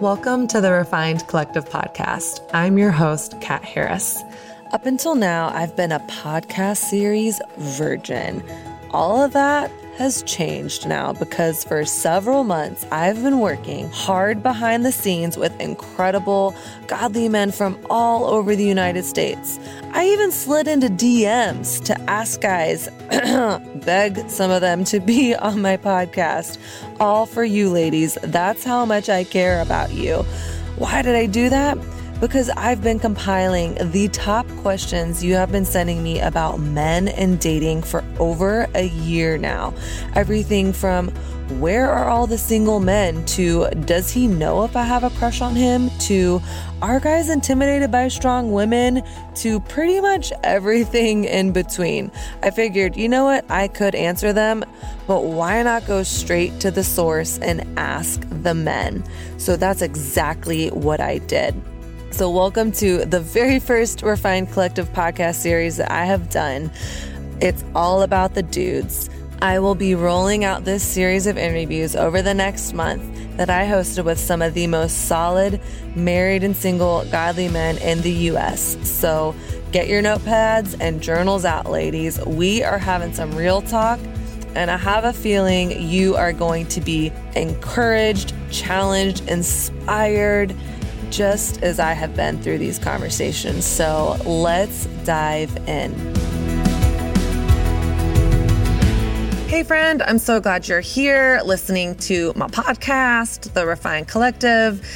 Welcome to the Refined Collective podcast. I'm your host, Kat Harris. Up until now, I've been a podcast series virgin. All of that has changed now because for several months I've been working hard behind the scenes with incredible, godly men from all over the United States. I even slid into DMs to ask guys, beg some of them to be on my podcast. All for you, ladies. That's how much I care about you. Why did I do that? Because I've been compiling the top questions you have been sending me about men and dating for over a year now. Everything from where are all the single men to does he know if I have a crush on him to are guys intimidated by strong women to pretty much everything in between. I figured, you know what, I could answer them, but why not go straight to the source and ask the men? So that's exactly what I did. So, welcome to the very first Refined Collective podcast series that I have done. It's all about the dudes. I will be rolling out this series of interviews over the next month that I hosted with some of the most solid married and single godly men in the US. So, get your notepads and journals out, ladies. We are having some real talk. And I have a feeling you are going to be encouraged, challenged, inspired, just as I have been through these conversations. So let's dive in. Hey, friend, I'm so glad you're here listening to my podcast, The Refined Collective.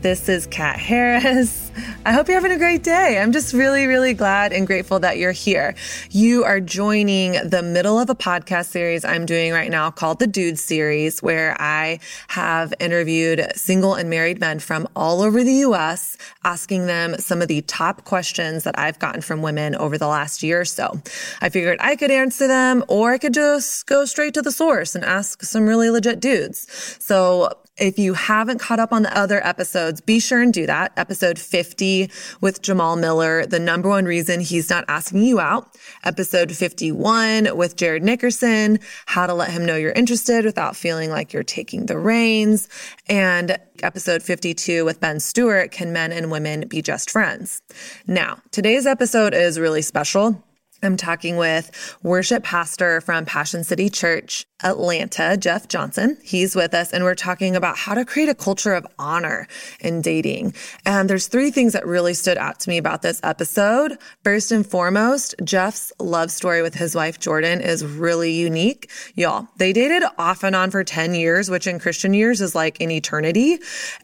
This is Kat Harris. I hope you're having a great day. I'm just really, really glad and grateful that you're here. You are joining the middle of a podcast series I'm doing right now called the Dude Series, where I have interviewed single and married men from all over the US, asking them some of the top questions that I've gotten from women over the last year or so. I figured I could answer them or I could just go straight to the source and ask some really legit dudes. So if you haven't caught up on the other episodes, be sure and do that. Episode 50 with Jamal Miller, the number one reason he's not asking you out. Episode 51 with Jared Nickerson, how to let him know you're interested without feeling like you're taking the reins. And episode 52 with Ben Stewart, can men and women be just friends? Now, today's episode is really special. I'm talking with worship pastor from Passion City Church, Atlanta, Jeff Johnson. He's with us and we're talking about how to create a culture of honor in dating. And there's three things that really stood out to me about this episode. First and foremost, Jeff's love story with his wife Jourdan is really unique. Y'all, they dated off and on for 10 years, which in Christian years is like an eternity.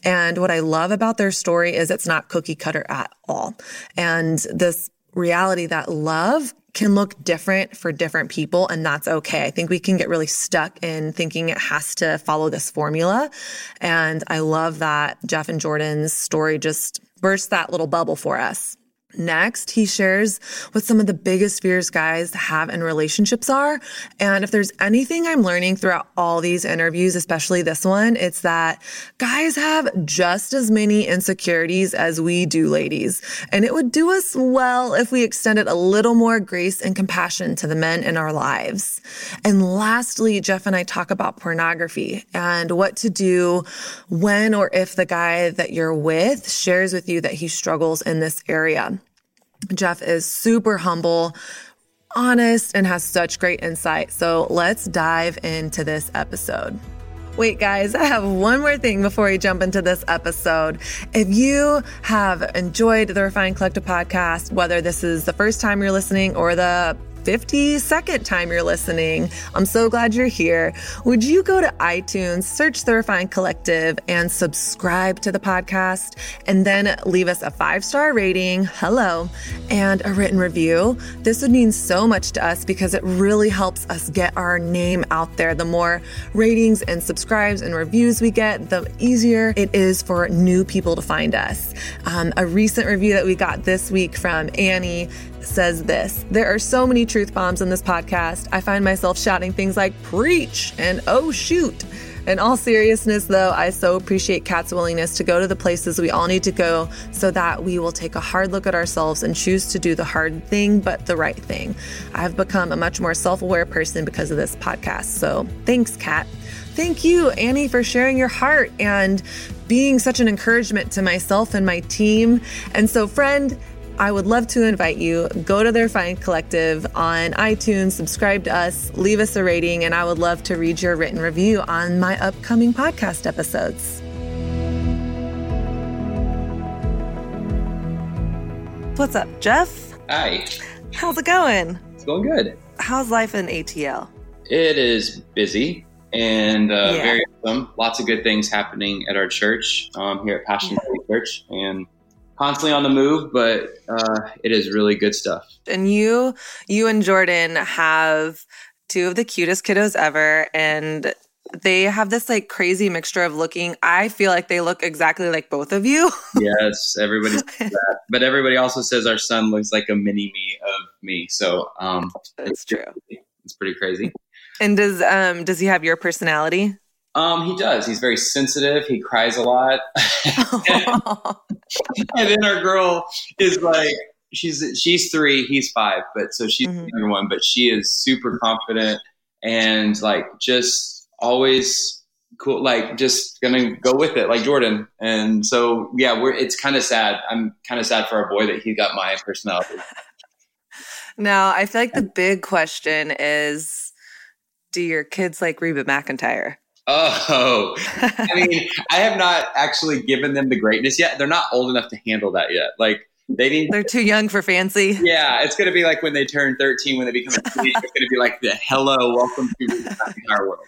And what I love about their story is it's not cookie cutter at all. And this reality that love can look different for different people and that's okay. I think we can get really stuck in thinking it has to follow this formula. And I love that Jeff and Jourdan's story just burst that little bubble for us. Next, he shares what some of the biggest fears guys have in relationships are. And if there's anything I'm learning throughout all these interviews, especially this one, it's that guys have just as many insecurities as we do, ladies. And it would do us well if we extended a little more grace and compassion to the men in our lives. And lastly, Jeff and I talk about pornography and what to do when or if the guy that you're with shares with you that he struggles in this area. Jeff is super humble, honest, and has such great insight. So let's dive into this episode. Wait, guys, I have one more thing before we jump into this episode. If you have enjoyed the Refined Collective podcast, whether this is the first time you're listening or the 52nd time you're listening. I'm so glad you're here. Would you go to iTunes, search the Refined Collective, and subscribe to the podcast, and then leave us a five star rating, hello, and a written review? This would mean so much to us because it really helps us get our name out there. The more ratings and subscribes and reviews we get, the easier it is for new people to find us. Um, a recent review that we got this week from Annie says this There are so many truth bombs in this podcast. I find myself shouting things like preach and oh shoot. In all seriousness, though, I so appreciate Kat's willingness to go to the places we all need to go so that we will take a hard look at ourselves and choose to do the hard thing, but the right thing. I've become a much more self aware person because of this podcast. So thanks, Kat. Thank you, Annie, for sharing your heart and being such an encouragement to myself and my team. And so, friend, I would love to invite you. Go to the Refined Collective on iTunes, subscribe to us, leave us a rating, and I would love to read your written review on my upcoming podcast episodes. What's up, Jeff? Hi. How's it going? It's going good. How's life in ATL? It is busy and uh, yeah. very awesome. Lots of good things happening at our church um, here at Passion yeah. Church, and constantly on the move, but uh, it is really good stuff. And you, you and Jourdan have two of the cutest kiddos ever, and they have this like crazy mixture of looking. I feel like they look exactly like both of you. yes, everybody but everybody also says our son looks like a mini me of me. So um, that's it's true. It's pretty crazy. And does um does he have your personality? Um, he does. He's very sensitive. He cries a lot. and then our girl is like, she's she's three, he's five, but so she's mm-hmm. the younger one, but she is super confident and like just always cool, like just gonna go with it, like Jourdan. And so yeah, we're it's kind of sad. I'm kind of sad for our boy that he got my personality. now, I feel like the big question is, do your kids like Reba McEntire? Oh, I mean, I have not actually given them the greatness yet. They're not old enough to handle that yet. Like they need. They're too young for fancy. Yeah, it's going to be like when they turn thirteen, when they become a teenager. it's going to be like the hello, welcome to our world.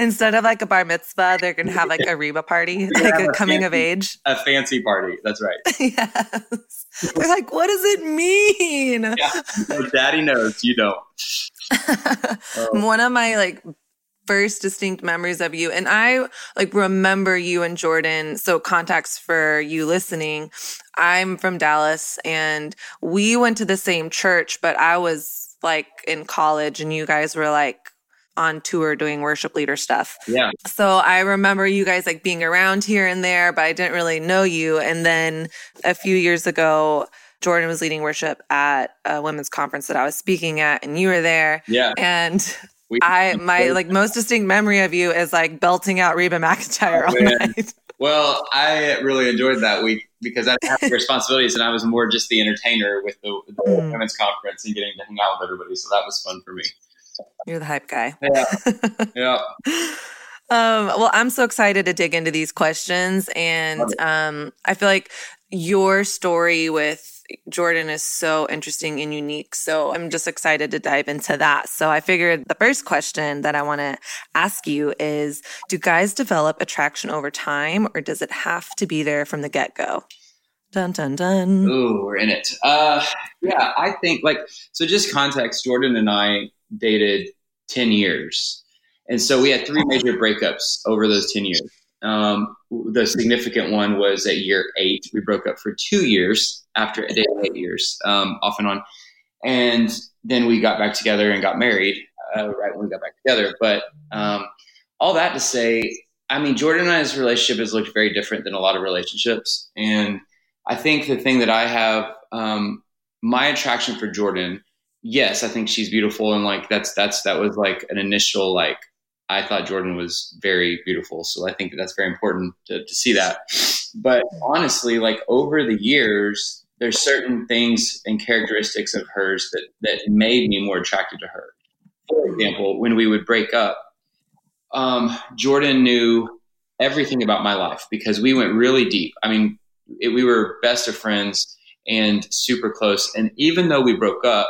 Instead of like a bar mitzvah, they're going to have like a Reba party, like a, a coming fancy, of age. A fancy party. That's right. yes. They're like, what does it mean? Yeah. Daddy knows. You don't. oh. One of my like first distinct memories of you. And I like remember you and Jourdan. So contacts for you listening. I'm from Dallas and we went to the same church, but I was like in college and you guys were like on tour doing worship leader stuff. Yeah. So I remember you guys like being around here and there, but I didn't really know you. And then a few years ago, Jourdan was leading worship at a women's conference that I was speaking at, and you were there. Yeah. And we, I my like most distinct memory of you is like belting out Reba McEntire oh, all night. Well, I really enjoyed that week because I didn't have responsibilities and I was more just the entertainer with the, the mm. women's conference and getting to hang out with everybody. So that was fun for me. You're the hype guy. Yeah. yeah. Um, well, I'm so excited to dig into these questions. And um, I feel like your story with Jourdan is so interesting and unique. So I'm just excited to dive into that. So I figured the first question that I want to ask you is Do guys develop attraction over time or does it have to be there from the get go? Dun dun dun. Ooh, we're in it. Uh, yeah, I think like so. Just context: Jourdan and I dated ten years, and so we had three major breakups over those ten years. Um, the significant one was at year eight. We broke up for two years after day eight years, um, off and on. And then we got back together and got married uh, right when we got back together. But um, all that to say, I mean, Jourdan and I's relationship has looked very different than a lot of relationships. And I think the thing that I have, um, my attraction for Jourdan, yes, I think she's beautiful. And like, that's, that's, that was like an initial, like, I thought Jourdan was very beautiful. So I think that that's very important to, to see that. But honestly, like over the years, there's certain things and characteristics of hers that, that made me more attracted to her. For example, when we would break up, um, Jourdan knew everything about my life because we went really deep. I mean, it, we were best of friends and super close. And even though we broke up,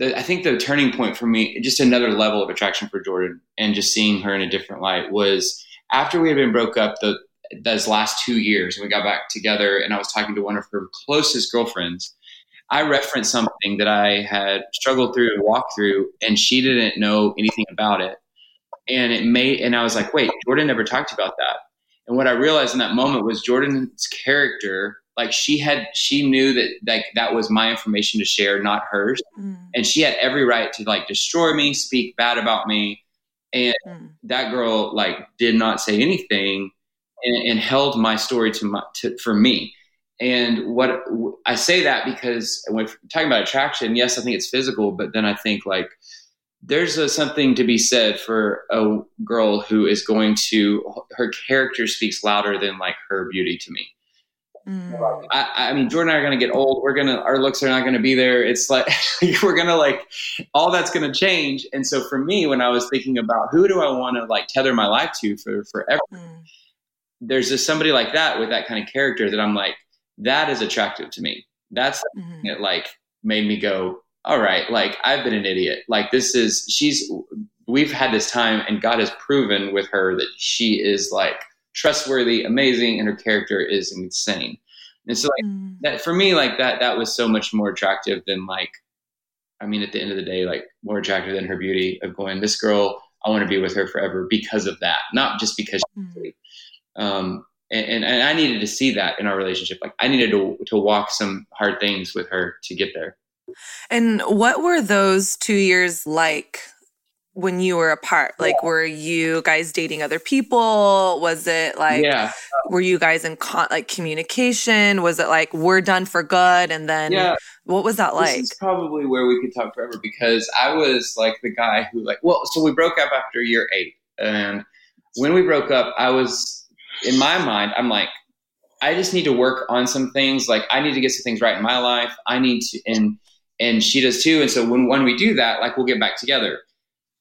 the, I think the turning point for me, just another level of attraction for Jourdan and just seeing her in a different light was after we had been broke up the those last two years and we got back together and I was talking to one of her closest girlfriends. I referenced something that I had struggled through and walked through and she didn't know anything about it. And it made and I was like, wait, Jourdan never talked about that. And what I realized in that moment was Jourdan's character like she had she knew that like that was my information to share not hers mm. and she had every right to like destroy me speak bad about me and mm. that girl like did not say anything and, and held my story to my to, for me and what i say that because when talking about attraction yes i think it's physical but then i think like there's a, something to be said for a girl who is going to her character speaks louder than like her beauty to me. Mm. I, I, mean, Jourdan and I are going to get old. We're going to, our looks are not going to be there. It's like, we're going to like, all that's going to change. And so for me, when I was thinking about who do I want to like tether my life to for forever, mm. there's just somebody like that with that kind of character that I'm like, that is attractive to me. That's mm-hmm. it like made me go, all right, like I've been an idiot. Like this is, she's, we've had this time and God has proven with her that she is like trustworthy, amazing, and her character is insane. And so like mm. that for me, like that, that was so much more attractive than like, I mean, at the end of the day, like more attractive than her beauty of going, this girl, I want to be with her forever because of that, not just because mm. um, and, and, and I needed to see that in our relationship. Like I needed to to walk some hard things with her to get there. And what were those two years like when you were apart? Like, were you guys dating other people? Was it like, yeah. were you guys in con- like communication? Was it like we're done for good? And then, yeah. what was that like? This is probably where we could talk forever because I was like the guy who like, well, so we broke up after year eight, and when we broke up, I was in my mind, I'm like, I just need to work on some things. Like, I need to get some things right in my life. I need to, and and she does too. And so when when we do that, like, we'll get back together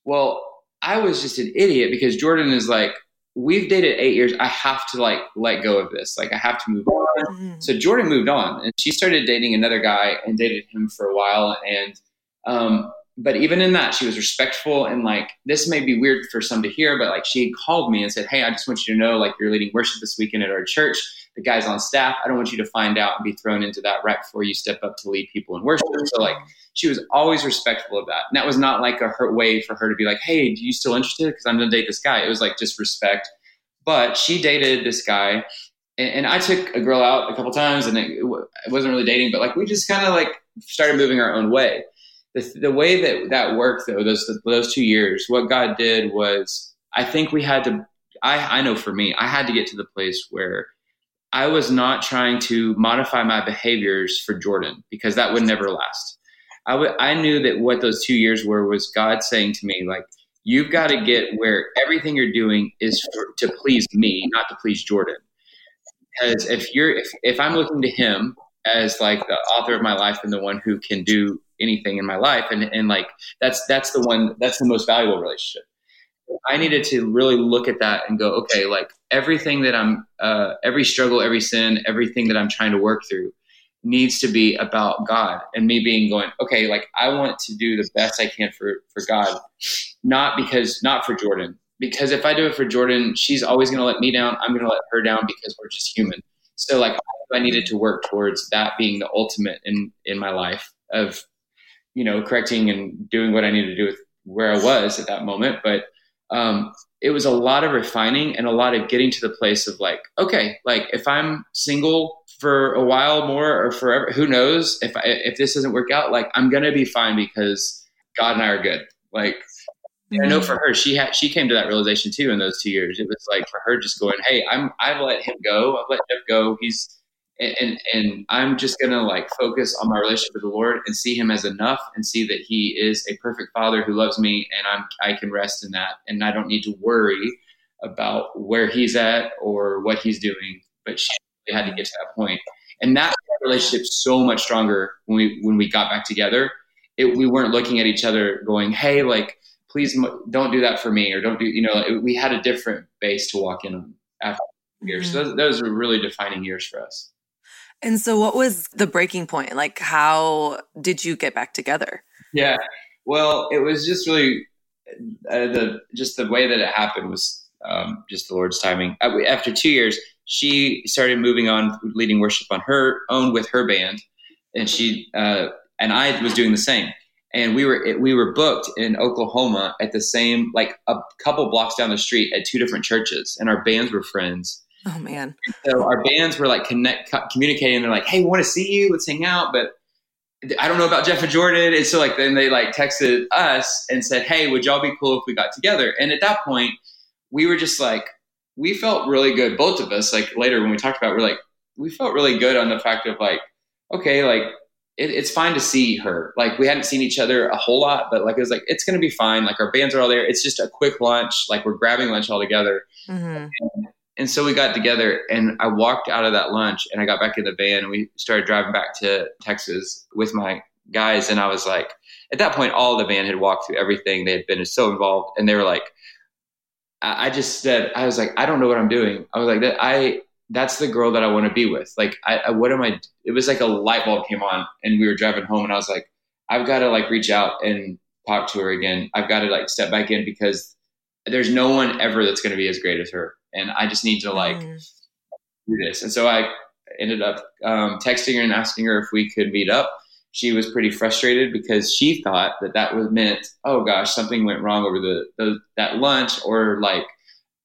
well, I was just an idiot because Jourdan is like, we've dated eight years. I have to like let go of this. Like I have to move on. Mm-hmm. So Jourdan moved on and she started dating another guy and dated him for a while. And, um, but even in that, she was respectful and like, this may be weird for some to hear, but like she called me and said, Hey, I just want you to know, like you're leading worship this weekend at our church the guys on staff. I don't want you to find out and be thrown into that right before you step up to lead people in worship. So like she was always respectful of that. And that was not like a her way for her to be like, hey, do you still interested? Because I'm gonna date this guy. It was like just respect. But she dated this guy and, and I took a girl out a couple times and it, it wasn't really dating, but like we just kind of like started moving our own way. The, the way that that worked though, those, those two years, what God did was I think we had to, I, I know for me, I had to get to the place where I was not trying to modify my behaviors for Jourdan because that would never last. I, w- I knew that what those two years were was God saying to me, like, you've got to get where everything you're doing is for, to please me, not to please Jourdan. Because if you're, if, if I'm looking to him as like the author of my life and the one who can do anything in my life, and, and like, that's, that's the one, that's the most valuable relationship. I needed to really look at that and go, okay, like everything that I'm, uh, every struggle, every sin, everything that I'm trying to work through needs to be about God and me being going, okay, like I want to do the best I can for, for God, not because, not for Jourdan, because if I do it for Jourdan, she's always going to let me down. I'm going to let her down because we're just human. So like I needed to work towards that being the ultimate in, in my life of, you know, correcting and doing what I needed to do with where I was at that moment. But um, it was a lot of refining and a lot of getting to the place of like, okay, like if I'm single for a while more or forever, who knows if I, if this doesn't work out, like I'm gonna be fine because God and I are good. Like mm-hmm. I know for her, she had she came to that realization too in those two years. It was like for her just going, hey, I'm I've let him go, I've let Jeff go. He's and and I'm just gonna like focus on my relationship with the Lord and see Him as enough, and see that He is a perfect Father who loves me, and I'm I can rest in that, and I don't need to worry about where He's at or what He's doing. But she had to get to that point, and that relationship so much stronger when we when we got back together. It, we weren't looking at each other going, "Hey, like, please don't do that for me," or "Don't do," you know. It, we had a different base to walk in on after years. Mm-hmm. So those, those were really defining years for us. And so, what was the breaking point? Like, how did you get back together? Yeah, well, it was just really uh, the just the way that it happened was um, just the Lord's timing. Uh, after two years, she started moving on, leading worship on her own with her band, and she uh, and I was doing the same. And we were we were booked in Oklahoma at the same like a couple blocks down the street at two different churches, and our bands were friends. Oh man! So our bands were like connect communicating. They're like, "Hey, we want to see you. Let's hang out." But I don't know about Jeff and Jourdan. And so like then they like texted us and said, "Hey, would y'all be cool if we got together?" And at that point, we were just like, we felt really good, both of us. Like later when we talked about, it, we're like, we felt really good on the fact of like, okay, like it, it's fine to see her. Like we hadn't seen each other a whole lot, but like it was like it's gonna be fine. Like our bands are all there. It's just a quick lunch. Like we're grabbing lunch all together. Mm-hmm. And, so we got together, and I walked out of that lunch, and I got back in the van, and we started driving back to Texas with my guys, and I was like, at that point, all the van had walked through everything. They had been so involved, and they were like, I just said, I was like, I don't know what I'm doing. I was like, that I that's the girl that I want to be with. Like, I, I, what am I? It was like a light bulb came on, and we were driving home, and I was like, I've got to like reach out and talk to her again. I've got to like step back in because there's no one ever that's going to be as great as her, and I just need to like mm. do this. And so I ended up um, texting her and asking her if we could meet up. She was pretty frustrated because she thought that that was meant, oh gosh, something went wrong over the, the that lunch, or like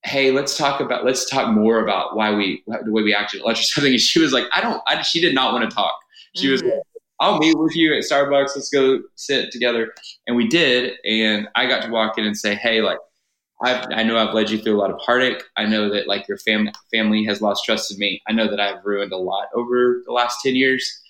hey, let's talk about, let's talk more about why we, the way we acted at lunch or something. And she was like, I don't, I, she did not want to talk. She mm-hmm. was like, I'll meet with you at Starbucks. Let's go sit together. And we did. And I got to walk in and say, hey, like, I've, I know I've led you through a lot of heartache. I know that like your fam- family has lost trust in me. I know that I've ruined a lot over the last 10 years,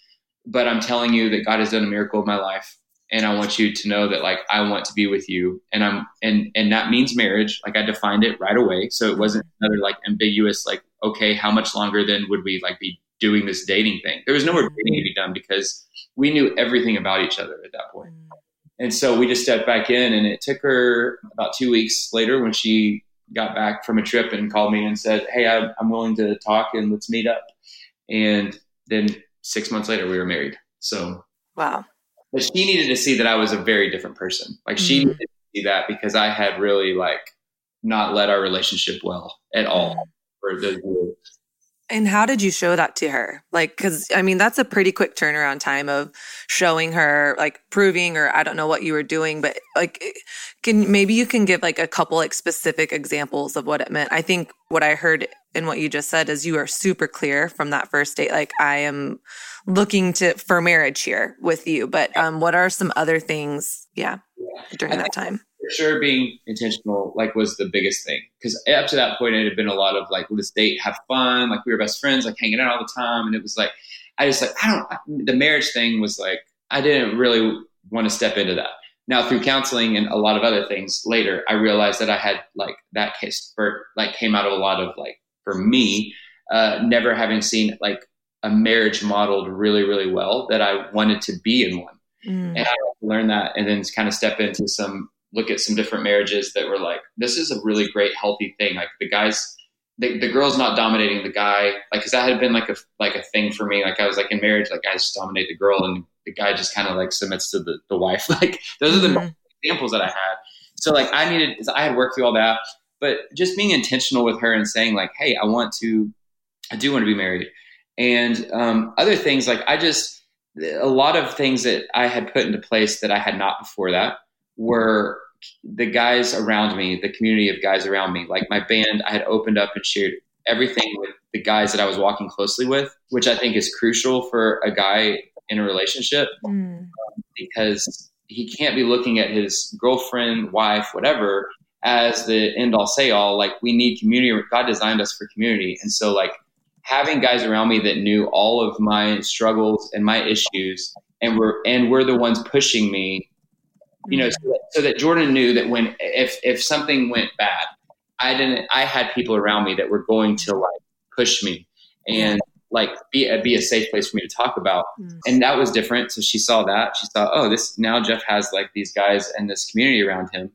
but I'm telling you that God has done a miracle in my life and I want you to know that like I want to be with you and I'm and and that means marriage like I defined it right away so it wasn't another like ambiguous like okay how much longer then would we like be doing this dating thing there was no more dating to be done because we knew everything about each other at that point mm. And so we just stepped back in and it took her about two weeks later when she got back from a trip and called me and said hey I'm willing to talk and let's meet up and then six months later we were married so wow but she needed to see that I was a very different person. Like she mm-hmm. needed to see that because I had really like not led our relationship well at all for the years. And how did you show that to her? Like, cause I mean, that's a pretty quick turnaround time of showing her, like proving, or I don't know what you were doing, but like, can maybe you can give like a couple like specific examples of what it meant. I think what I heard in what you just said is you are super clear from that first date. Like, I am looking to for marriage here with you. But um, what are some other things? Yeah, during that time. For sure, being intentional like was the biggest thing because up to that point it had been a lot of like let's date, have fun, like we were best friends, like hanging out all the time, and it was like I just like I don't. The marriage thing was like I didn't really want to step into that. Now through counseling and a lot of other things later, I realized that I had like that case for like came out of a lot of like for me uh, never having seen like a marriage modeled really, really well that I wanted to be in one. Mm. And I learned that and then kind of step into some, look at some different marriages that were like, this is a really great, healthy thing. Like the guys, the, the girl's not dominating the guy. Like, cause that had been like a, like a thing for me. Like I was like in marriage, like guys dominate the girl and the guy just kind of like submits to the, the wife. Like those are the mm examples that I had. So like I needed, I had worked through all that, but just being intentional with her and saying like, Hey, I want to, I do want to be married and um, other things like I just a lot of things that I had put into place that I had not before that were the guys around me, the community of guys around me. Like my band, I had opened up and shared everything with the guys that I was walking closely with, which I think is crucial for a guy in a relationship mm. um, because he can't be looking at his girlfriend, wife, whatever as the end all say all. Like we need community. God designed us for community. And so like having guys around me that knew all of my struggles and my issues and were and were the ones pushing me you know so that, so that, jourdan knew that when if if something went bad i didn't i had people around me that were going to like push me and like be a, be a safe place for me to talk about. Mm. and that was different. So she saw that. She saw oh this now jeff has like these guys and this community around him.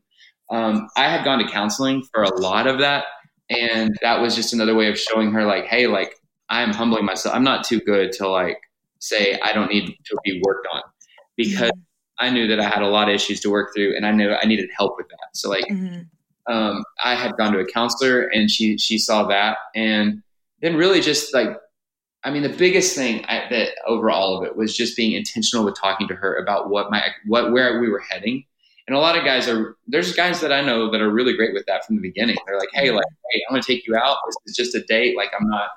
Um, i had gone to counseling for a lot of that and that was just another way of showing her like hey like I'm humbling myself. I'm not too good to like say I don't need to be worked on. Because mm-hmm. I knew that I had a lot of issues to work through and I knew I needed help with that. So like mm-hmm. um, I had gone to a counselor and she she saw that and then really just like I mean the biggest thing I, that over all of it was just being intentional with talking to her about what my what where we were heading. And a lot of guys are there's guys that I know that are really great with that from the beginning. They're like, hey, like, hey, I'm gonna take you out. This is just a date. Like, I'm not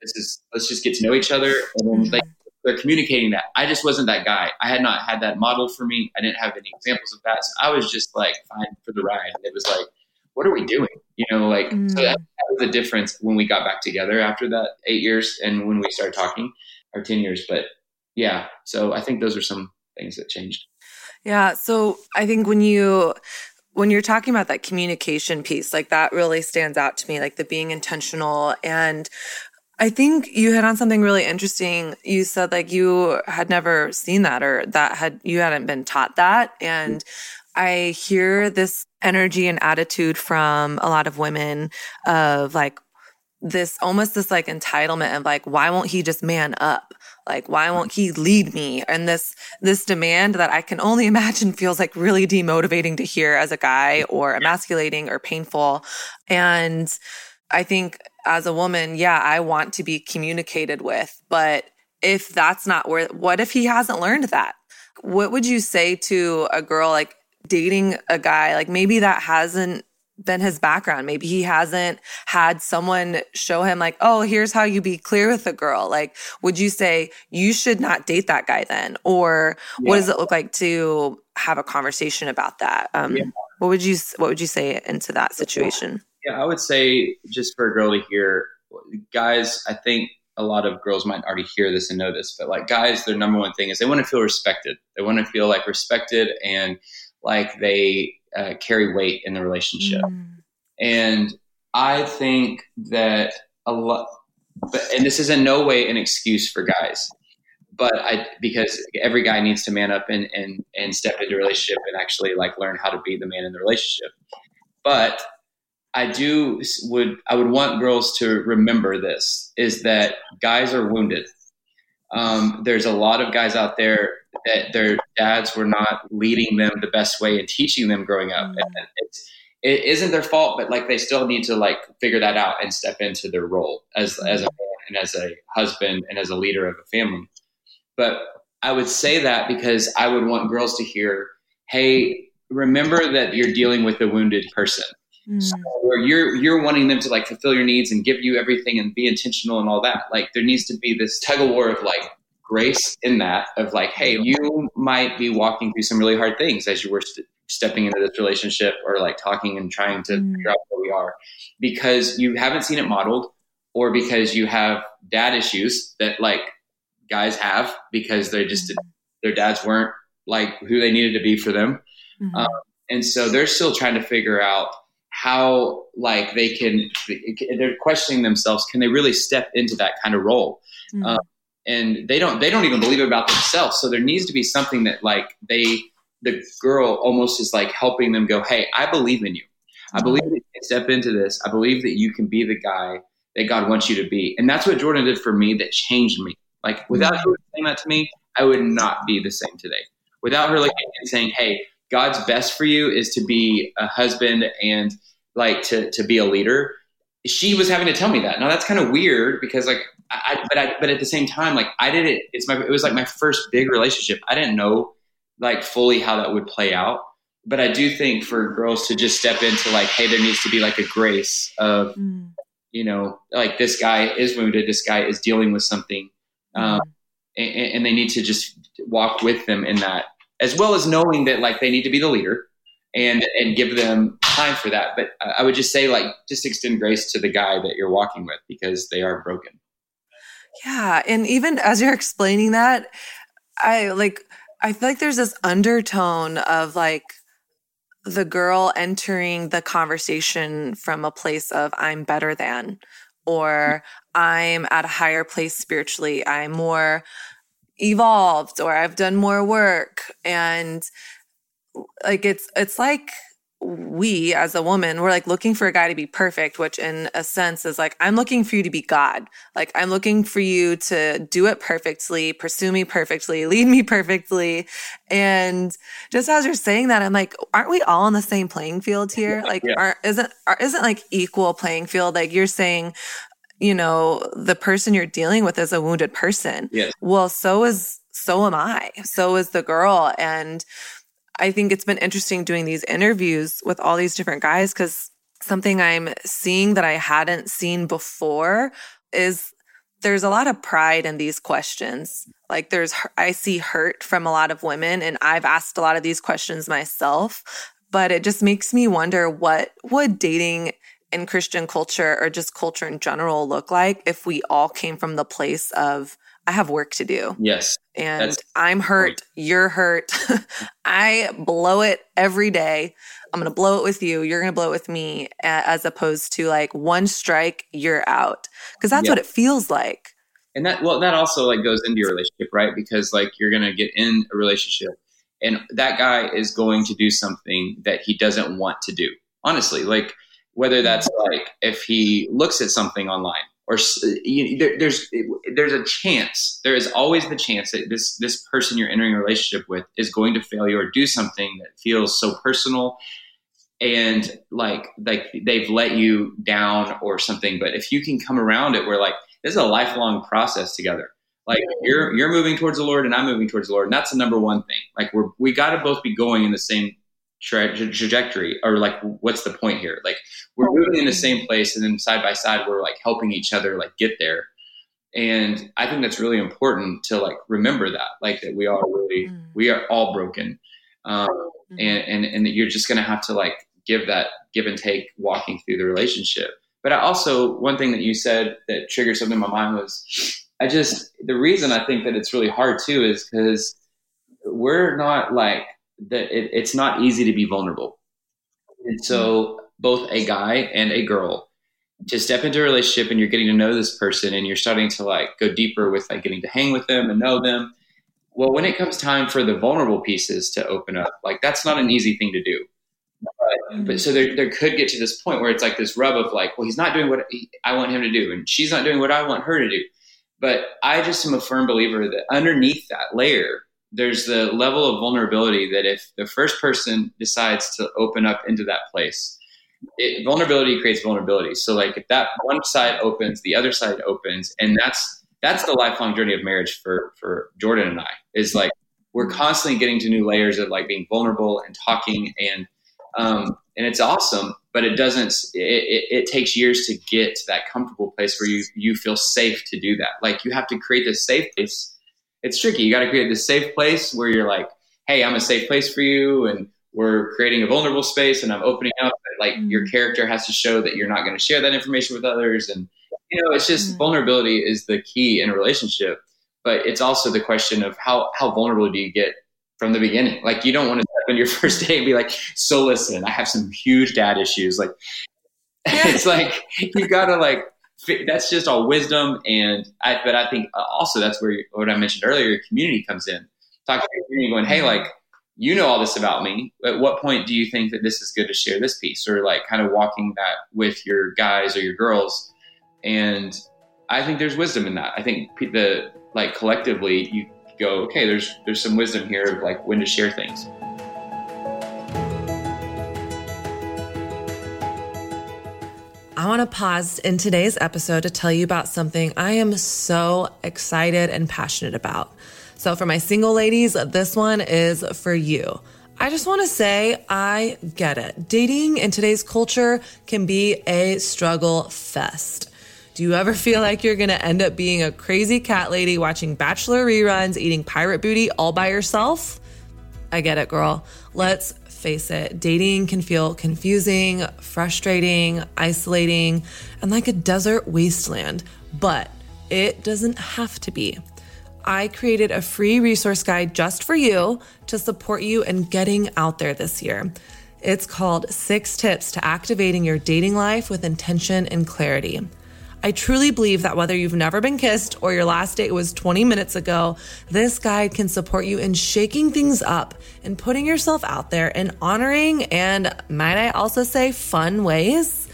this is let's just get to know each other and then like they're communicating that i just wasn't that guy i had not had that model for me i didn't have any examples of that so i was just like fine for the ride and it was like what are we doing you know like mm. so that, that, was the difference when we got back together after that eight years and when we started talking or 10 years but yeah, so I think those are some things that changed. Yeah. So I think when you when you're talking about that communication piece, like that really stands out to me, like the being intentional. And I think you hit on something really interesting. You said like you had never seen that or that had you hadn't been taught that. And I hear this energy and attitude from a lot of women of like this almost this like entitlement of like, why won't he just man up? Like, why won't he lead me? And this, this demand that I can only imagine feels like really demotivating to hear as a guy or emasculating or painful. And I think as a woman, yeah, I want to be communicated with, but if that's not where, what if he hasn't learned that? What would you say to a girl like dating a guy? Like maybe that hasn't been his background. Maybe he hasn't had someone show him like, oh, here's how you be clear with a girl. Like, would you say you should not date that guy then? Or yeah. what does it look like to have a conversation about that? Um, yeah. What would you What would you say into that situation? Yeah, I would say just for a girl to hear, guys. I think a lot of girls might already hear this and know this, but like guys, their number one thing is they want to feel respected. They want to feel like respected and like they uh, carry weight in the relationship. Mm. And I think that a lot, but, and this is in no way an excuse for guys, but I, because every guy needs to man up and, and, and step into a relationship and actually like learn how to be the man in the relationship. But I do would, I would want girls to remember this is that guys are wounded. Um, there's a lot of guys out there that their dads were not leading them the best way and teaching them growing up. Mm-hmm. And it's, it isn't their fault, but like they still need to like figure that out and step into their role as mm-hmm. as a man and as a husband and as a leader of a family. But I would say that because I would want girls to hear, "Hey, remember that you're dealing with a wounded person." Mm. So you're you're wanting them to like fulfill your needs and give you everything and be intentional and all that. Like there needs to be this tug of war of like grace in that of like, hey, you might be walking through some really hard things as you were st- stepping into this relationship or like talking and trying to mm. figure out where we are because you haven't seen it modeled or because you have dad issues that like guys have because they just mm. their dads weren't like who they needed to be for them. Mm-hmm. Um, and so they're still trying to figure out how like they can they're questioning themselves. Can they really step into that kind of role? Mm-hmm. um, and they don't they don't even believe it about themselves. So there needs to be something that like they the girl almost is like helping them go hey i believe in you. I believe that you can step into this. I believe that you can be the guy that god wants you to be. And that's what jourdan did for me that changed me. Like without her saying that to me i would not be the same today. Without her looking and saying hey god's best for you is to be a husband and like to to be a leader she was having to tell me that now that's kind of weird because like I, but I, but at the same time, like I did it. It's my, it was like my first big relationship. I didn't know like fully how that would play out. But I do think for girls to just step into like, hey, there needs to be like a grace of, mm. you know, like this guy is wounded, this guy is dealing with something, mm. um, and, and they need to just walk with them in that, as well as knowing that like they need to be the leader and and give them time for that. But I would just say like just extend grace to the guy that you're walking with because they are broken. Yeah. And even as you're explaining that, I like, I feel like there's this undertone of like the girl entering the conversation from a place of I'm better than, or I'm at a higher place spiritually. I'm more evolved, or I've done more work. And like, it's, it's like, we as a woman we're like looking for a guy to be perfect which in a sense is like i'm looking for you to be god. Like i'm looking for you to do it perfectly pursue me perfectly lead me perfectly. And just as you're saying that i'm like aren't we all on the same playing field here? Like yeah. aren't isn't isn't like equal playing field? Like you're saying you know the person you're dealing with is a wounded person. Yes. well so is so am i. So is the girl. And I think it's been interesting doing these interviews with all these different guys because something I'm seeing that I hadn't seen before is there's a lot of pride in these questions. Like there's, I see hurt from a lot of women and I've asked a lot of these questions myself, but it just makes me wonder what would dating in Christian culture or just culture in general look like if we all came from the place of I have work to do. Yes. And I'm hurt. You're hurt. I blow it every day. I'm going to blow it with you. You're going to blow it with me, as opposed to like one strike, you're out. Because that's what it feels like. And that, well, that also like goes into your relationship, right? Because like you're going to get in a relationship and that guy is going to do something that he doesn't want to do. Honestly, like whether that's like if he looks at something online or you, there, there's there's a chance there is always the chance that this this person you're entering a relationship with is going to fail you or do something that feels so personal and like like they've let you down or something. But if you can come around it where like this is a lifelong process together. Like you're you're moving towards the lord and i'm moving towards the lord. And that's the number one thing. Like we're we got to both be going in the same tra- trajectory or like what's the point here like we're moving in the same place and then side by side we're like helping each other like get there and i think that's really important to like remember that like that we are really mm. we are all broken um, mm-hmm. and and and that you're just gonna have to like give that give and take walking through the relationship but I also one thing that you said that triggered something in my mind was i just the reason i think that it's really hard too is because we're not like that it, it's not easy to be vulnerable. And so mm-hmm. both a guy and a girl to step into a relationship and you're getting to know this person and you're starting to like go deeper with like getting to hang with them and know them. Well, when it comes time for the vulnerable pieces to open up, like that's not an easy thing to do. But, but mm-hmm. so there, there could get to this point where it's like this rub of like, well, he's not doing what I want him to do, and she's not doing what I want her to do. But I just am a firm believer that underneath that layer there's the level of vulnerability that if the first person decides to open up into that place, it, vulnerability creates vulnerability. So like if that one side opens, the other side opens, and that's that's the lifelong journey of marriage for for Jourdan and I. Is like we're constantly getting to new layers of like being vulnerable and talking and um, and it's awesome, but it doesn't. It, it, it takes years to get to that comfortable place where you you feel safe to do that. Like you have to create this safe place it's tricky. You got to create this safe place where you're like, hey, I'm a safe place for you, and we're creating a vulnerable space, and I'm opening up. But like mm-hmm. your character has to show that you're not going to share that information with others, and you know, it's just mm-hmm. vulnerability is the key in a relationship. But it's also the question of how how vulnerable do you get from the beginning? Like you don't want to step in your first day and be like, so listen, I have some huge dad issues. Like it's like you got to like that's just all wisdom. And I, but I think uh, also that's where what I mentioned earlier, community comes in. Talk to your community, going, hey, like you know all this about me. At what point do you think that this is good to share this piece, or like kind of walking that with your guys or your girls? And I think there's wisdom in that. I think the like collectively you go, okay, there's there's some wisdom here of like when to share things. I want to pause in today's episode to tell you about something I am so excited and passionate about. So, for my single ladies, this one is for you. I just want to say, I get it. Dating in today's culture can be a struggle fest. Do you ever feel like you're going to end up being a crazy cat lady watching Bachelor reruns, eating pirate booty all by yourself? I get it, girl. Let's face it, dating can feel confusing, frustrating, isolating, and like a desert wasteland, but it doesn't have to be. I created a free resource guide just for you to support you in getting out there this year. It's called Six Tips to Activating Your Dating Life with Intention and Clarity. I truly believe that whether you've never been kissed or your last date was 20 minutes ago, this guide can support you in shaking things up and putting yourself out there in honoring and, might I also say, fun ways.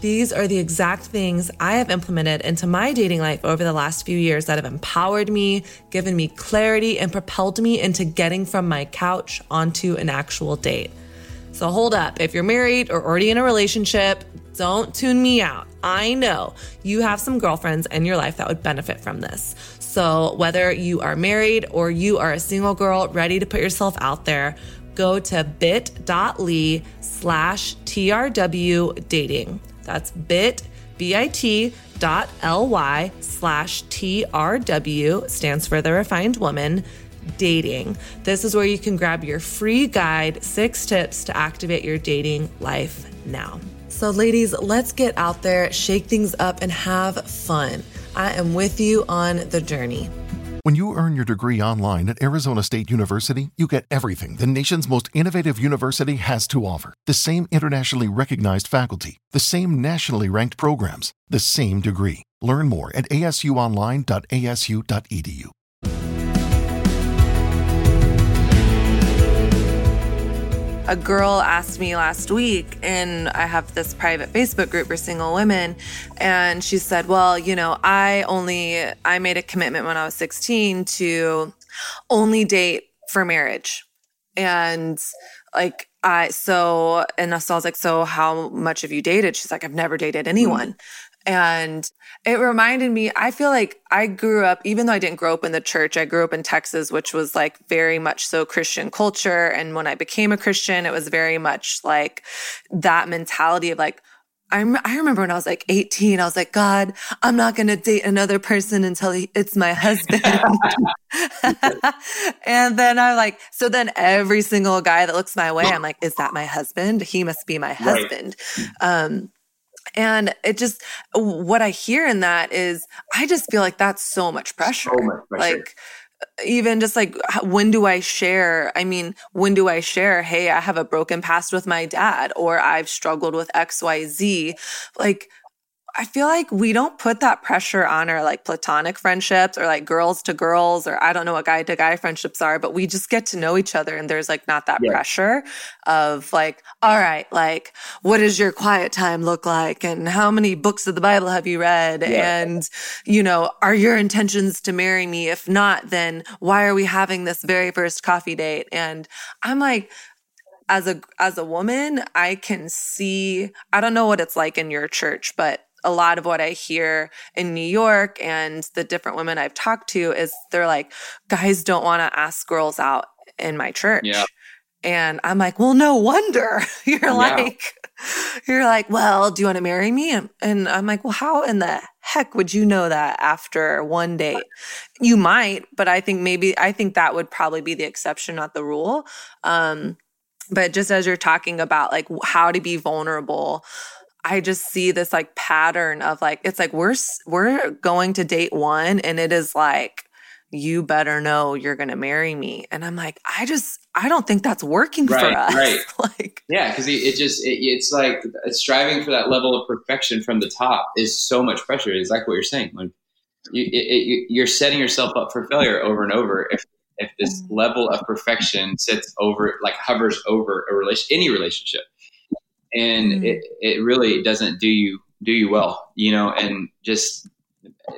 These are the exact things I have implemented into my dating life over the last few years that have empowered me, given me clarity, and propelled me into getting from my couch onto an actual date. So hold up. If you're married or already in a relationship, don't tune me out. I know you have some girlfriends in your life that would benefit from this. So, whether you are married or you are a single girl ready to put yourself out there, go to bit.ly slash TRW dating. That's bit, B-I-T dot L-Y slash TRW, stands for the refined woman, dating. This is where you can grab your free guide, six tips to activate your dating life now. So, ladies, let's get out there, shake things up, and have fun. I am with you on the journey. When you earn your degree online at Arizona State University, you get everything the nation's most innovative university has to offer. The same internationally recognized faculty, the same nationally ranked programs, the same degree. Learn more at asuonline.asu.edu. a girl asked me last week, and I have this private Facebook group for single women, and she said, Well, you know, I only, I made a commitment when I was 16 to only date for marriage. And like, I, so, and so I was like, So how much have you dated? She's like, I've never dated hmm. anyone. And it reminded me, I feel like I grew up, even though I didn't grow up in the church, I grew up in Texas, which was like very much so Christian culture. And when I became a Christian, it was very much like that mentality of like, I, I remember when I was like 18, I was like, God, I'm not going to date another person until he, it's my husband. and then I'm like, so then every single guy that looks my way, I'm like, is that my husband? He must be my husband. Right. Um, and it just, what I hear in that is, I just feel like that's so much pressure. So much pressure. Like, even just like when do I share? I mean, when do I share? Hey, I have a broken past with my dad, or I've struggled with XYZ. Like, I feel like we don't put that pressure on our like platonic friendships or like girls to girls or I don't know what guy to guy friendships are, but we just get to know each other and there's like not that yeah. pressure of like, all right, like what does your quiet time look like and how many books of the Bible have you read yeah. and you know, are your intentions to marry me? If not, then why are we having this very first coffee date? And I'm like as a as a woman, I can see I don't know what it's like in your church, but a lot of what I hear in New York and the different women I've talked to is they're like, guys don't want to ask girls out in my church. Yeah. And I'm like, well, no wonder. you're yeah. like, you're like, well, do you want to marry me? And I'm like, well, how in the heck would you know that after one date? You might, but I think maybe, I think that would probably be the exception, not the rule. Um, but just as you're talking about like how to be vulnerable, I just see this like pattern of like it's like we're we're going to date one and it is like you better know you're going to marry me and I'm like I just I don't think that's working right, for us. Right. like yeah, because it just it, it's like striving for that level of perfection from the top is so much pressure. It's like what you're saying. Like you, it, you're setting yourself up for failure over and over if if this mm-hmm. level of perfection sits over like hovers over a relation any relationship and mm. it, it really doesn't do you do you well you know and just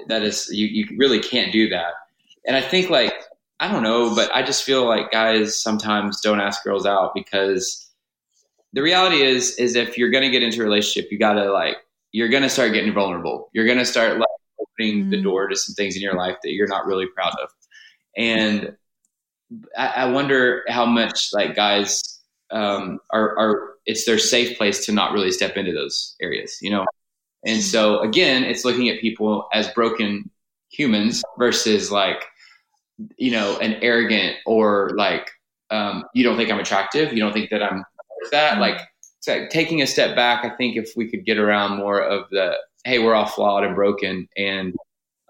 that is you, you really can't do that and i think like i don't know but i just feel like guys sometimes don't ask girls out because the reality is is if you're going to get into a relationship you got to like you're going to start getting vulnerable you're going to start like opening mm. the door to some things in your life that you're not really proud of and I, I wonder how much like guys um, are, are it's their safe place to not really step into those areas, you know? And so again, it's looking at people as broken humans versus like, you know, an arrogant or like, um, you don't think I'm attractive. You don't think that I'm that. Like, so taking a step back, I think if we could get around more of the, hey, we're all flawed and broken, and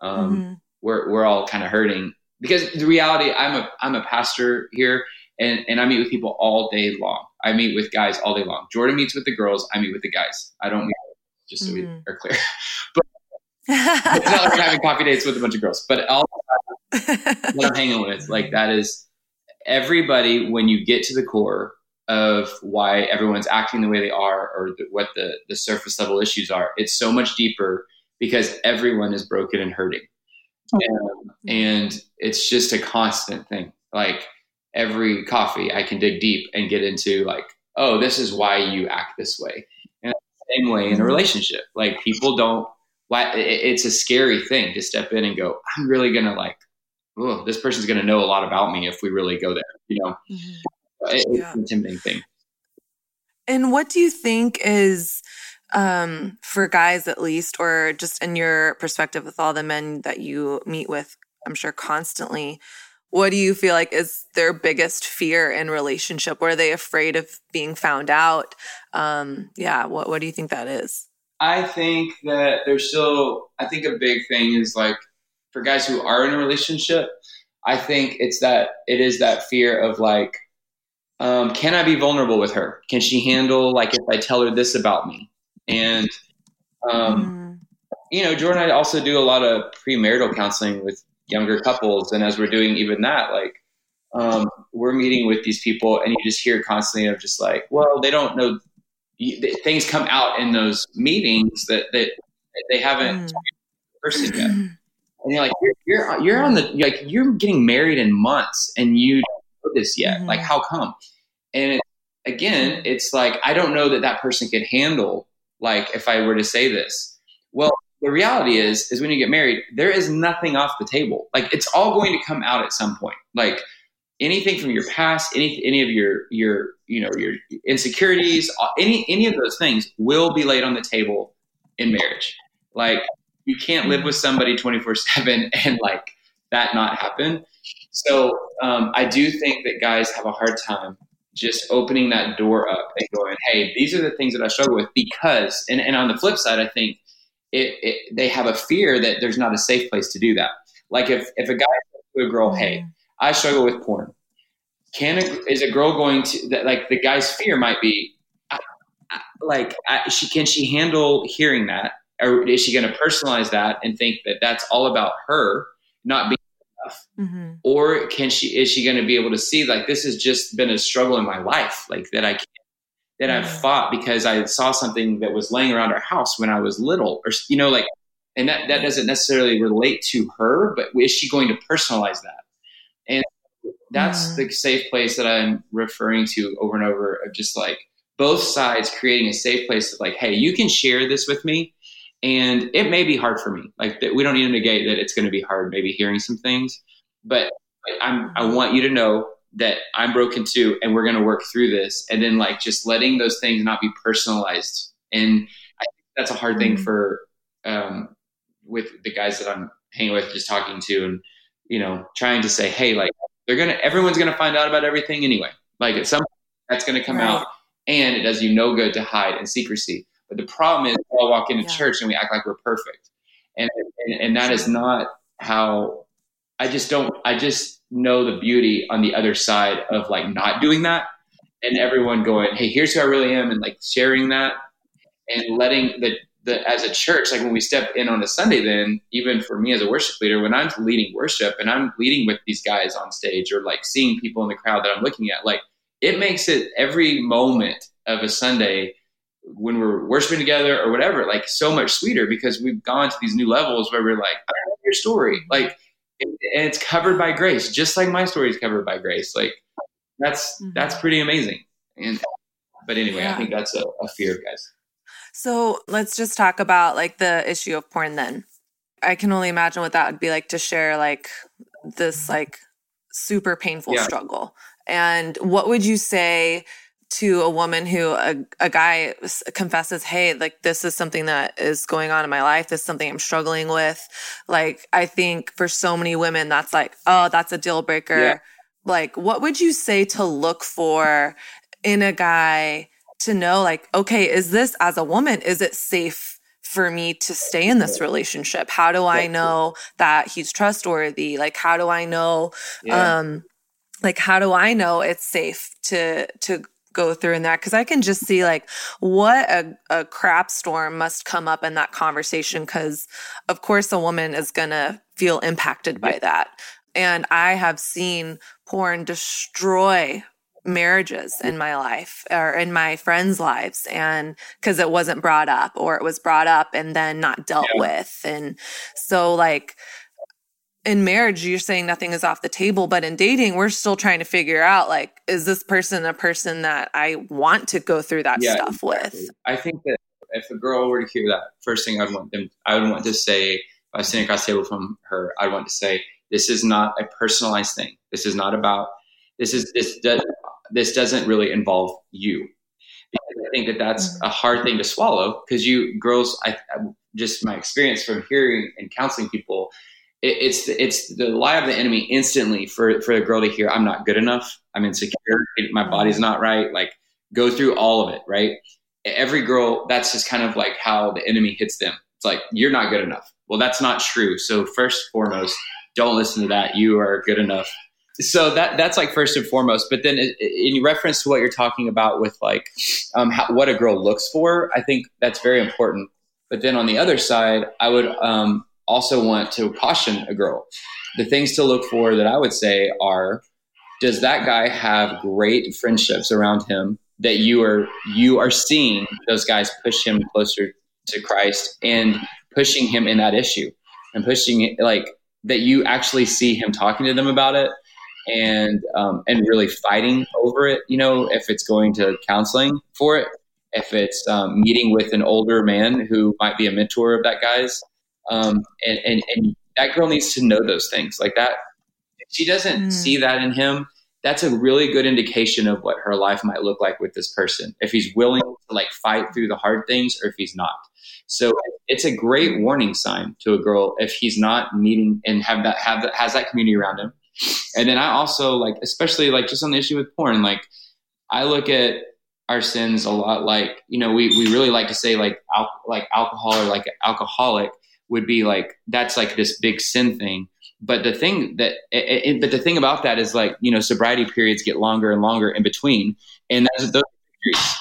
um, mm-hmm. we're we're all kind of hurting. Because the reality, I'm a I'm a pastor here, and and I meet with people all day long. I meet with guys all day long. Jourdan meets with the girls. I meet with the guys. I don't meet just so mm-hmm. we are clear. but it's not like I'm having coffee dates with a bunch of girls. But all I'm hanging with, like that is everybody. When you get to the core of why everyone's acting the way they are, or the, what the the surface level issues are, it's so much deeper because everyone is broken and hurting, and, and it's just a constant thing. Like every coffee, I can dig deep and get into like, oh, this is why you act this way. And same way in a relationship, like people don't. Why it's a scary thing to step in and go. I'm really gonna like, oh, this person's gonna know a lot about me if we really go there. You know, mm-hmm. it's yeah. an intimidating thing. And what do you think is um, for guys at least, or just in your perspective with all the men that you meet with, I'm sure constantly, what do you feel like is their biggest fear in relationship? Were they afraid of being found out? Um, yeah, what what do you think that is? I think that there's still. I think a big thing is like for guys who are in a relationship, I think it's that it is that fear of like, um, can I be vulnerable with her? Can she handle like if I tell her this about me? And um, mm. you know, Jourdan, I also do a lot of premarital counseling with younger couples, and as we're doing even that, like um, we're meeting with these people, and you just hear constantly of just like, well, they don't know. Things come out in those meetings that that they haven't mm. person yet. And you're like, you're, you're, you're on the like you're getting married in months, and you don't know this yet. Mm. Like, how come? And it, again, it's like I don't know that that person could handle like if I were to say this. Well, the reality is is when you get married, there is nothing off the table. Like it's all going to come out at some point. Like anything from your past, any any of your your you know your insecurities, any any of those things will be laid on the table in marriage. Like you can't live with somebody 24/7 and like that not happen. So um, I do think that guys have a hard time just opening that door up and going, hey, these are the things that I struggle with because, and, and on the flip side, I think it, it, they have a fear that there's not a safe place to do that. Like if, if a guy says to a girl, hey, mm-hmm. I struggle with porn, can a, is a girl going to, that, like the guy's fear might be, like, I, she, can she handle hearing that? Or is she going to personalize that and think that that's all about her not being enough? Mm-hmm. Or can she is she going to be able to see like this has just been a struggle in my life, like that I can't that I've mm-hmm. fought because I saw something that was laying around our house when I was little, or you know, like, and that that doesn't necessarily relate to her, but is she going to personalize that? And that's mm. the safe place that I'm referring to over and over of just like both sides creating a safe place of like, hey, you can share this with me, and it may be hard for me. Like that, we don't need to negate that it's going to be hard, maybe hearing some things, but I'm, I want you to know that I'm broken too, and we're going to work through this. And then like just letting those things not be personalized. And I think that's a hard thing mm-hmm. for, um, with the guys that I'm hanging with, just talking to, and you know, trying to say, hey, like they're gonna, everyone's gonna find out about everything anyway. Like at some point, that's gonna come right. out, and it does you no good to hide in secrecy. But the problem is, we all walk into yeah. church and we act like we're perfect, and, and and that is not how. I just don't. I just know the beauty on the other side of like not doing that, and everyone going, "Hey, here's who I really am," and like sharing that, and letting the the as a church, like when we step in on a Sunday, then even for me as a worship leader, when I'm leading worship and I'm leading with these guys on stage or like seeing people in the crowd that I'm looking at, like it makes it every moment of a Sunday when we're worshiping together or whatever, like so much sweeter because we've gone to these new levels where we're like, I know your story. Like, and it's covered by grace, just like my story is covered by grace. Like that's, mm-hmm. that's pretty amazing. And, but anyway, yeah. I think that's a, a fear, guys. So let's just talk about like the issue of porn then. I can only imagine what that would be like to share like this like super painful yeah. struggle. And what would you say to a woman who a, a guy confesses, Hey, like this is something that is going on in my life. This is something I'm struggling with. Like, I think for so many women, that's like, Oh, that's a deal breaker. Yeah. Like, what would you say to look for in a guy to know, like, okay, is this as a woman, is it safe for me to stay in this relationship? How do I know that he's trustworthy? Like, how do I know, yeah. um, like how do i know it's safe to to go through in that because I can just see like what a, a crap storm must come up in that conversation because of course a woman is gonna feel impacted by that. And I have seen porn destroy marriages in my life or in my friends' lives and because it wasn't brought up or it was brought up and then not dealt yeah. with. And so like in marriage you're saying nothing is off the table but in dating we're still trying to figure out like is this person a person that i want to go through that yeah, stuff exactly. with i think that if a girl were to hear that first thing i'd want them i would want to say if i was sitting across the table from her i'd want to say this is not a personalized thing this is not about this is this does this doesn't really involve you because i think that that's mm-hmm. a hard thing to swallow because you girls I, I just my experience from hearing and counseling people it, it's the, it's the lie of the enemy instantly for for a girl to hear I'm not good enough, I'm insecure, my body's not right. Like go through all of it, right? Every girl, that's just kind of like how the enemy hits them. It's like you're not good enough. Well, that's not true. So first foremost, don't listen to that. You are good enough. So that that's like first and foremost. But then in reference to what you're talking about with like um, how, what a girl looks for, I think that's very important. But then on the other side, I would um, also want to caution a girl. The things to look for that I would say are does that guy have great friendships around him that you are you are seeing those guys push him closer to Christ and pushing him in that issue and pushing it like that you actually see him talking to them about it and um, and really fighting over it. You know, if it's going to counseling for it, if it's um, meeting with an older man who might be a mentor of that guy's, um, and, and and that girl needs to know those things like that. If she doesn't mm. see that in him, that's a really good indication of what her life might look like with this person. If he's willing to like fight through the hard things, or if he's not. So it's a great warning sign to a girl if he's not meeting and have that have that has that community around him. And then I also like, especially like just on the issue with porn, like I look at our sins a lot like you know we, we really like to say like al- like alcohol or like alcoholic would be like that's like this big sin thing. But the thing that it, it, but the thing about that is like you know sobriety periods get longer and longer in between. And that's those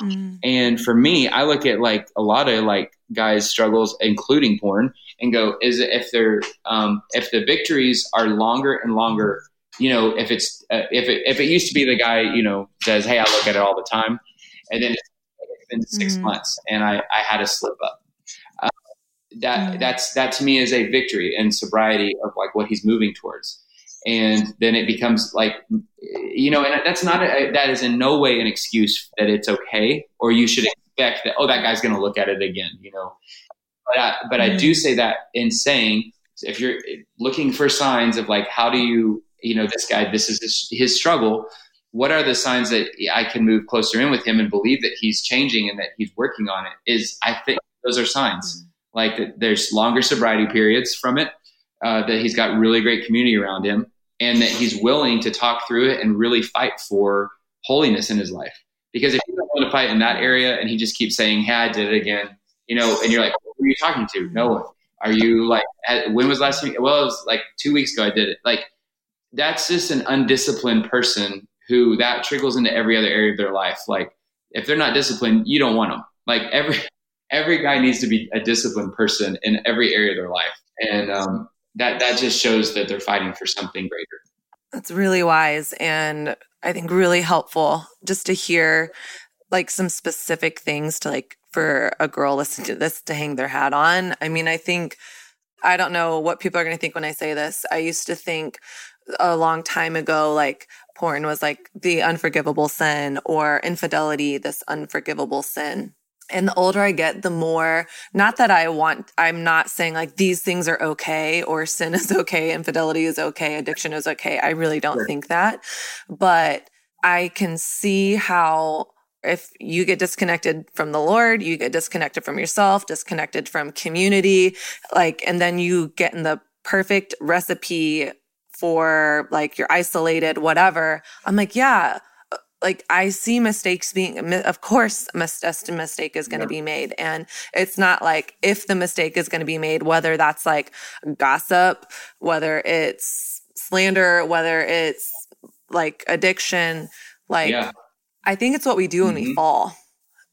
mm. and for me i look at like a lot of like guys struggles including porn and go is it if they're um, if the victories are longer and longer you know if it's uh, if it if it used to be the guy you know says hey i look at it all the time. And then it's been 6 mm. months and i i had a slip up that that's that to me is a victory and sobriety of like what he's moving towards. And then it becomes like you know and that's not a, that is in no way an excuse that it's okay or you should expect that oh that guy's going to look at it again you know? But I, but mm-hmm. I do say that in saying if you're looking for signs of like how do you you know this guy this is his, his struggle what are the signs that I can move closer in with him and believe that he's changing and that he's working on it is I think those are signs. Mm-hmm like there's longer sobriety periods from it, uh, that he's got really great community around him, and that he's willing to talk through it and really fight for holiness in his life. Because if you don't want to fight in that area and he just keeps saying, Hey, I did it again, you know, and you're like, Who are you talking to? No one. Are you like, when was last time? Well, it was like two weeks ago I did it. Like, that's just an undisciplined person who that trickles into every other area of their life. Like, if they're not disciplined, you don't want them. Like, every, every guy needs to be a disciplined person in every area of their life, and um, that that just shows that they're fighting for something greater. That's really wise, and I think really helpful just to hear like some specific things to like for a girl listening to this to hang their hat on. I mean, I think I don't know what people are going to think when I say this. I used to think a long time ago like porn was like the unforgivable sin or infidelity this unforgivable sin and the older I get, the more, not that I want, I'm not saying like these things are okay or sin is okay, infidelity is okay, addiction is okay. I really don't sure. think that. But I can see how if you get disconnected from the Lord, you get disconnected from yourself, disconnected from community, like, and then you get in the perfect recipe for like you're isolated, whatever. I'm like, yeah, like I see mistakes being, of course, a mistake is going to yeah. be made. And it's not like if the mistake is going to be made, whether that's like gossip, whether it's slander, whether it's like addiction, like yeah. I think it's what we do when mm-hmm. we fall.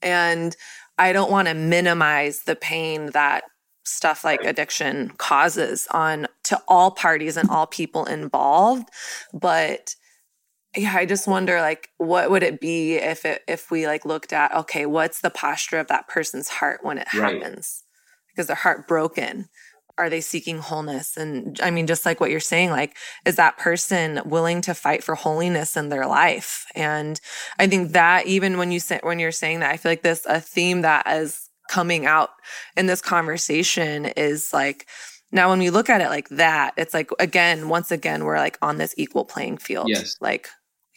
And I don't want to minimize the pain that stuff like addiction causes on to all parties and all people involved. But yeah i just wonder like what would it be if it if we like looked at okay what's the posture of that person's heart when it right. happens? Because they're heartbroken. Are they seeking wholeness? And i mean just like what you're saying like is that person willing to fight for holiness in their life? And i think that even when you say when you're saying that i feel like this a theme that is coming out in this conversation is like now when we look at it like that it's like again once again we're like on this equal playing field. Yes. like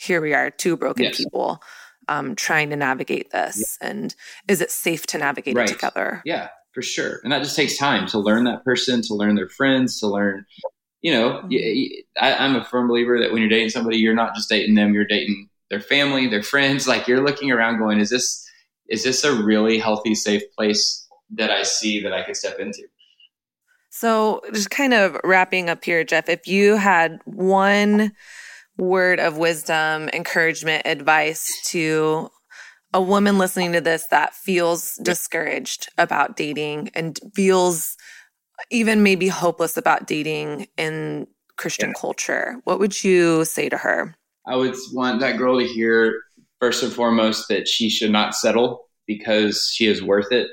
here we are, two broken yes. people um, trying to navigate this. Yeah. And is it safe to navigate right. it together? Yeah, for sure. And that just takes time to learn that person, to learn their friends, to learn, you know, mm-hmm. I, I'm a firm believer that when you're dating somebody, you're not just dating them, you're dating their family, their friends. Like you're looking around going, is this, is this a really healthy, safe place that I see that I could step into? So, just kind of wrapping up here, Jeff, if you had one word of wisdom, encouragement, advice to a woman listening to this that feels discouraged about dating and feels even maybe hopeless about dating in Christian yeah. culture, what would you say to her? I would want that girl to hear first and foremost that she should not settle because she is worth it.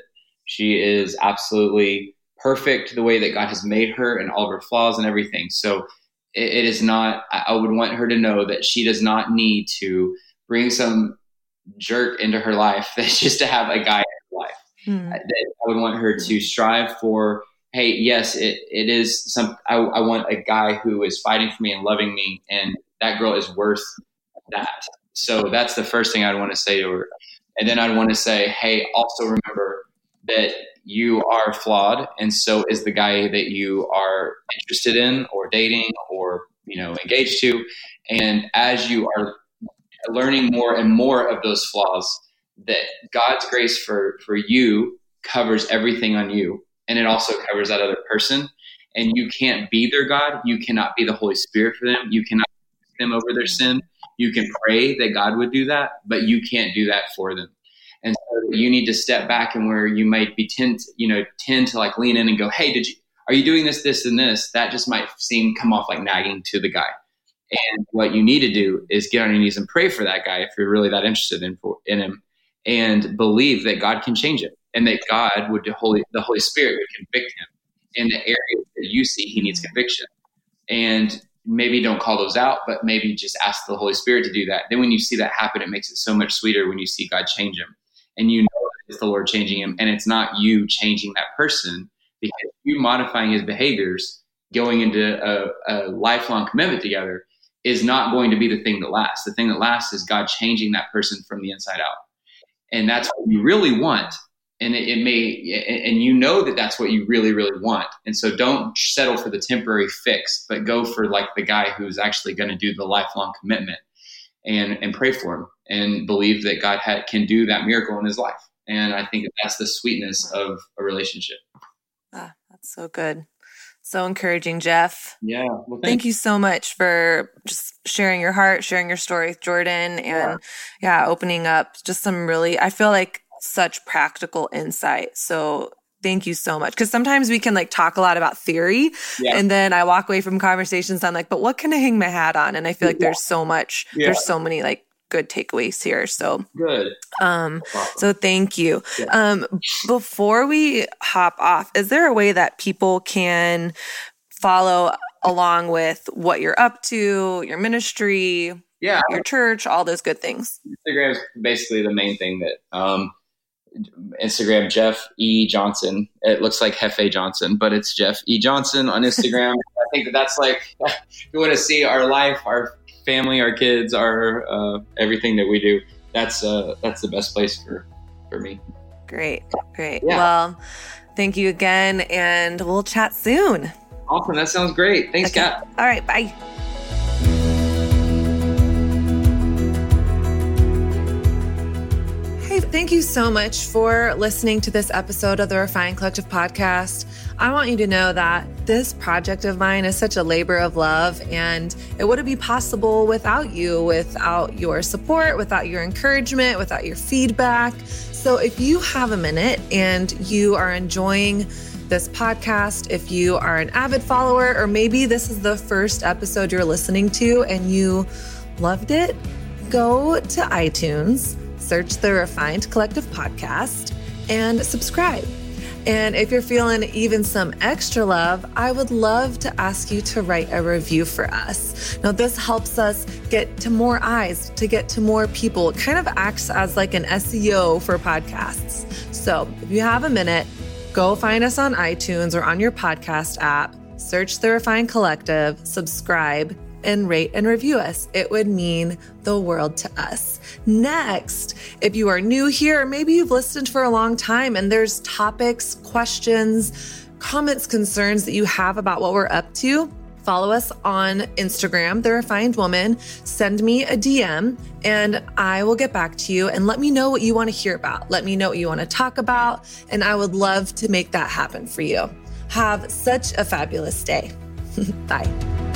She is absolutely perfect the way that God has made her and all of her flaws and everything. So it, it is not, I would want her to know that she does not need to bring some jerk into her life that's just to have a guy in her life. Mm. I would want her to strive for, hey, yes, it, it is some, I, I want a guy who is fighting for me and loving me. And that girl is worth that. So that's the first thing I'd want to say to her. And then I'd want to say, hey, also remember that you are flawed, and so is the guy that you are interested in, or dating, or you know engaged to. And as you are learning more and more of those flaws, that God's grace for for you covers everything on you, and it also covers that other person. And you can't be their God. You cannot be the Holy Spirit for them. You cannot them over their sin you can pray that God would do that, but you can't do that for them. And so you need to step back and where you might be tend, you know, tend to like lean in and go, Hey, did you, are you doing this, this, and this? That just might seem come off like nagging to the guy. And what you need to do is get on your knees and pray for that guy if you're really that interested in, in him and believe that God can change it and that God would, the Holy, the Holy Spirit would convict him in the areas that you see he needs mm-hmm. conviction. And maybe don't call those out, but maybe just ask the Holy Spirit to do that. Then when you see that happen, it makes it so much sweeter when you see God change him and you know it's the Lord changing him and it's not you changing that person because you modifying his behaviors going into a, a lifelong commitment together is not going to be the thing that lasts. The thing that lasts is God changing that person from the inside out. And that's what you really want and it, it, may and you know that that's what you really really want and so don't settle for the temporary fix but go for like the guy who's actually going to do the lifelong commitment and and pray for him and believe that god had, can do that miracle in his life and i think that's the sweetness of a relationship ah, that's so good so encouraging jeff yeah well, thank you so much for just sharing your heart sharing your story with jourdan and yeah. yeah opening up just some really i feel like such practical insight. So thank you so much. Cause sometimes we can like talk a lot about theory yeah. and then I walk away from conversations. I'm like, but what can I hang my hat on? And I feel like yeah. there's so much, yeah. there's so many like good takeaways here. So good. Um, so thank you. Um, before we hop off, is there a way that people can follow along with what you're up to, your ministry, yeah, your church, all those good things? Instagram is basically the main thing that, um, Instagram, Jeff E. Johnson. It looks like Hefe Johnson, but it's Jeff E. Johnson on Instagram. I think that that's like, if you want to see our life, our family, our kids, our uh, everything that we do, that's uh, that's the best place for for me. Great, great. Yeah. Well, thank you again, and we'll chat soon. Awesome. That sounds great. Thanks, okay. Kat. All right. Bye. Thank you so much for listening to this episode of the Refined Collective podcast. I want you to know that this project of mine is such a labor of love, and it wouldn't be possible without you, without your support, without your encouragement, without your feedback. So, if you have a minute and you are enjoying this podcast, if you are an avid follower, or maybe this is the first episode you're listening to and you loved it, go to iTunes search the Refined Collective podcast and subscribe. And if you're feeling even some extra love, I would love to ask you to write a review for us. Now, this helps us get to more eyes, to get to more people. It kind of acts as like an SEO for podcasts. So if you have a minute, go find us on iTunes or on your podcast app, search the Refined Collective, subscribe, and rate and review us. It would mean the world to us. Next, if you are new here, maybe you've listened for a long time and there's topics, questions, comments, concerns that you have about what we're up to, follow us on Instagram, The Refined Woman. Send me a DM and I will get back to you and let me know what you want to hear about. Let me know what you want to talk about. And I would love to make that happen for you. Have such a fabulous day. Bye.